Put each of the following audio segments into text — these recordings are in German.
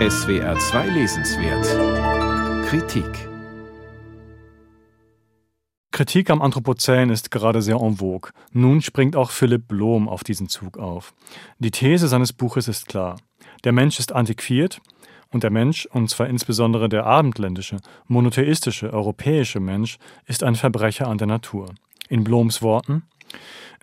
SWR 2 Lesenswert Kritik Kritik am Anthropozän ist gerade sehr en vogue. Nun springt auch Philipp Blom auf diesen Zug auf. Die These seines Buches ist klar. Der Mensch ist antiquiert und der Mensch, und zwar insbesondere der abendländische, monotheistische, europäische Mensch, ist ein Verbrecher an der Natur. In Bloms Worten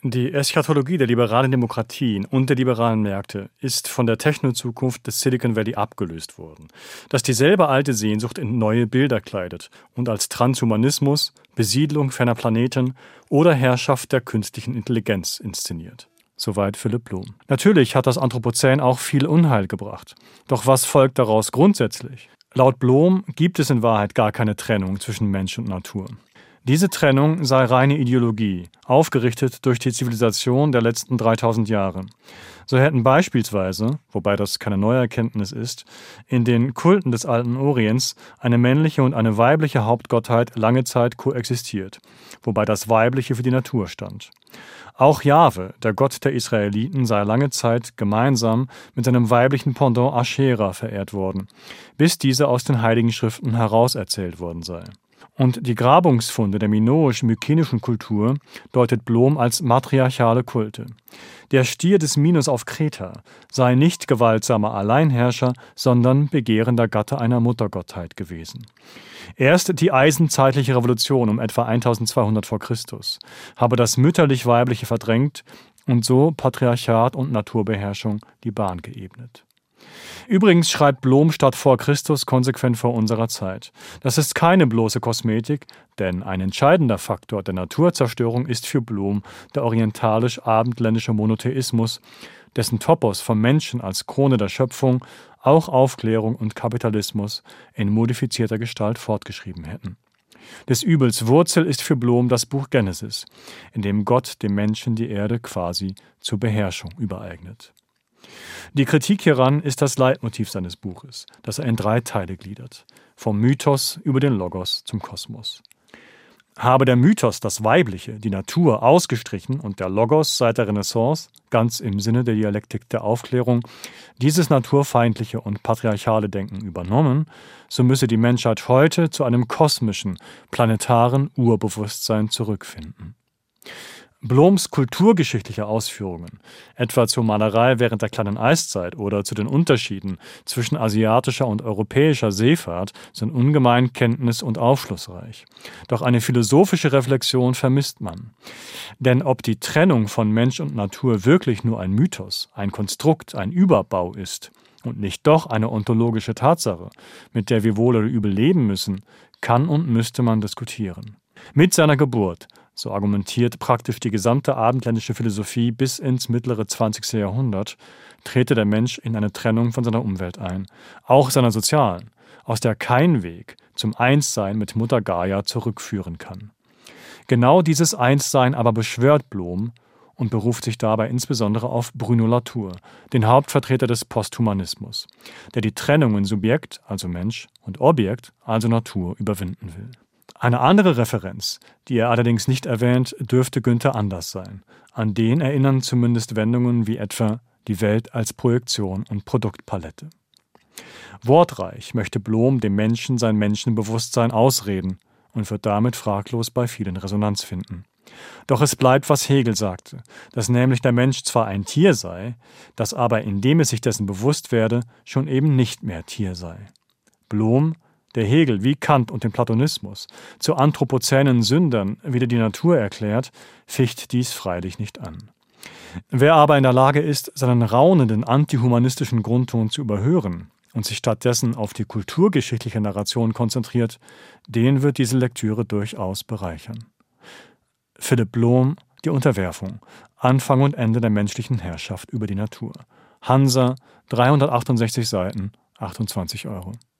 die Eschatologie der liberalen Demokratien und der liberalen Märkte ist von der Techno-Zukunft des Silicon Valley abgelöst worden, das dieselbe alte Sehnsucht in neue Bilder kleidet und als Transhumanismus, Besiedlung ferner Planeten oder Herrschaft der künstlichen Intelligenz inszeniert. Soweit Philipp Blum. Natürlich hat das Anthropozän auch viel Unheil gebracht. Doch was folgt daraus grundsätzlich? Laut Blom gibt es in Wahrheit gar keine Trennung zwischen Mensch und Natur. Diese Trennung sei reine Ideologie, aufgerichtet durch die Zivilisation der letzten 3000 Jahre. So hätten beispielsweise, wobei das keine neue Erkenntnis ist, in den Kulten des alten Orients eine männliche und eine weibliche Hauptgottheit lange Zeit koexistiert, wobei das Weibliche für die Natur stand. Auch Jahwe, der Gott der Israeliten, sei lange Zeit gemeinsam mit seinem weiblichen Pendant Aschera verehrt worden, bis diese aus den Heiligen Schriften herauserzählt worden sei. Und die Grabungsfunde der minoisch-mykenischen Kultur deutet Blom als matriarchale Kulte. Der Stier des Minos auf Kreta sei nicht gewaltsamer Alleinherrscher, sondern begehrender Gatte einer Muttergottheit gewesen. Erst die eisenzeitliche Revolution um etwa 1200 v. Chr. habe das mütterlich-weibliche verdrängt und so Patriarchat und Naturbeherrschung die Bahn geebnet. Übrigens schreibt Blom statt vor Christus konsequent vor unserer Zeit. Das ist keine bloße Kosmetik, denn ein entscheidender Faktor der Naturzerstörung ist für Blom der orientalisch-abendländische Monotheismus, dessen Topos vom Menschen als Krone der Schöpfung auch Aufklärung und Kapitalismus in modifizierter Gestalt fortgeschrieben hätten. Des Übels Wurzel ist für Blom das Buch Genesis, in dem Gott dem Menschen die Erde quasi zur Beherrschung übereignet. Die Kritik hieran ist das Leitmotiv seines Buches, das er in drei Teile gliedert, vom Mythos über den Logos zum Kosmos. Habe der Mythos das Weibliche, die Natur, ausgestrichen und der Logos seit der Renaissance, ganz im Sinne der Dialektik der Aufklärung, dieses naturfeindliche und patriarchale Denken übernommen, so müsse die Menschheit heute zu einem kosmischen, planetaren Urbewusstsein zurückfinden. Bloms kulturgeschichtliche Ausführungen, etwa zur Malerei während der kleinen Eiszeit oder zu den Unterschieden zwischen asiatischer und europäischer Seefahrt, sind ungemein kenntnis- und aufschlussreich. Doch eine philosophische Reflexion vermisst man. Denn ob die Trennung von Mensch und Natur wirklich nur ein Mythos, ein Konstrukt, ein Überbau ist und nicht doch eine ontologische Tatsache, mit der wir wohl oder übel leben müssen, kann und müsste man diskutieren. Mit seiner Geburt so argumentiert praktisch die gesamte abendländische Philosophie bis ins mittlere 20. Jahrhundert, trete der Mensch in eine Trennung von seiner Umwelt ein, auch seiner sozialen, aus der kein Weg zum Einssein mit Mutter Gaia zurückführen kann. Genau dieses Einssein aber beschwört Blom und beruft sich dabei insbesondere auf Bruno Latour, den Hauptvertreter des Posthumanismus, der die Trennung in Subjekt, also Mensch, und Objekt, also Natur, überwinden will. Eine andere Referenz, die er allerdings nicht erwähnt, dürfte Günther Anders sein. An den erinnern zumindest Wendungen wie etwa die Welt als Projektion und Produktpalette. Wortreich möchte Blom dem Menschen sein Menschenbewusstsein ausreden und wird damit fraglos bei vielen Resonanz finden. Doch es bleibt, was Hegel sagte, dass nämlich der Mensch zwar ein Tier sei, das aber, indem es sich dessen bewusst werde, schon eben nicht mehr Tier sei. Blom der Hegel wie Kant und den Platonismus zu anthropozänen Sündern wieder die Natur erklärt, ficht dies freilich nicht an. Wer aber in der Lage ist, seinen raunenden antihumanistischen Grundton zu überhören und sich stattdessen auf die kulturgeschichtliche Narration konzentriert, den wird diese Lektüre durchaus bereichern. Philipp Blom, Die Unterwerfung, Anfang und Ende der menschlichen Herrschaft über die Natur. Hansa, 368 Seiten, 28 Euro.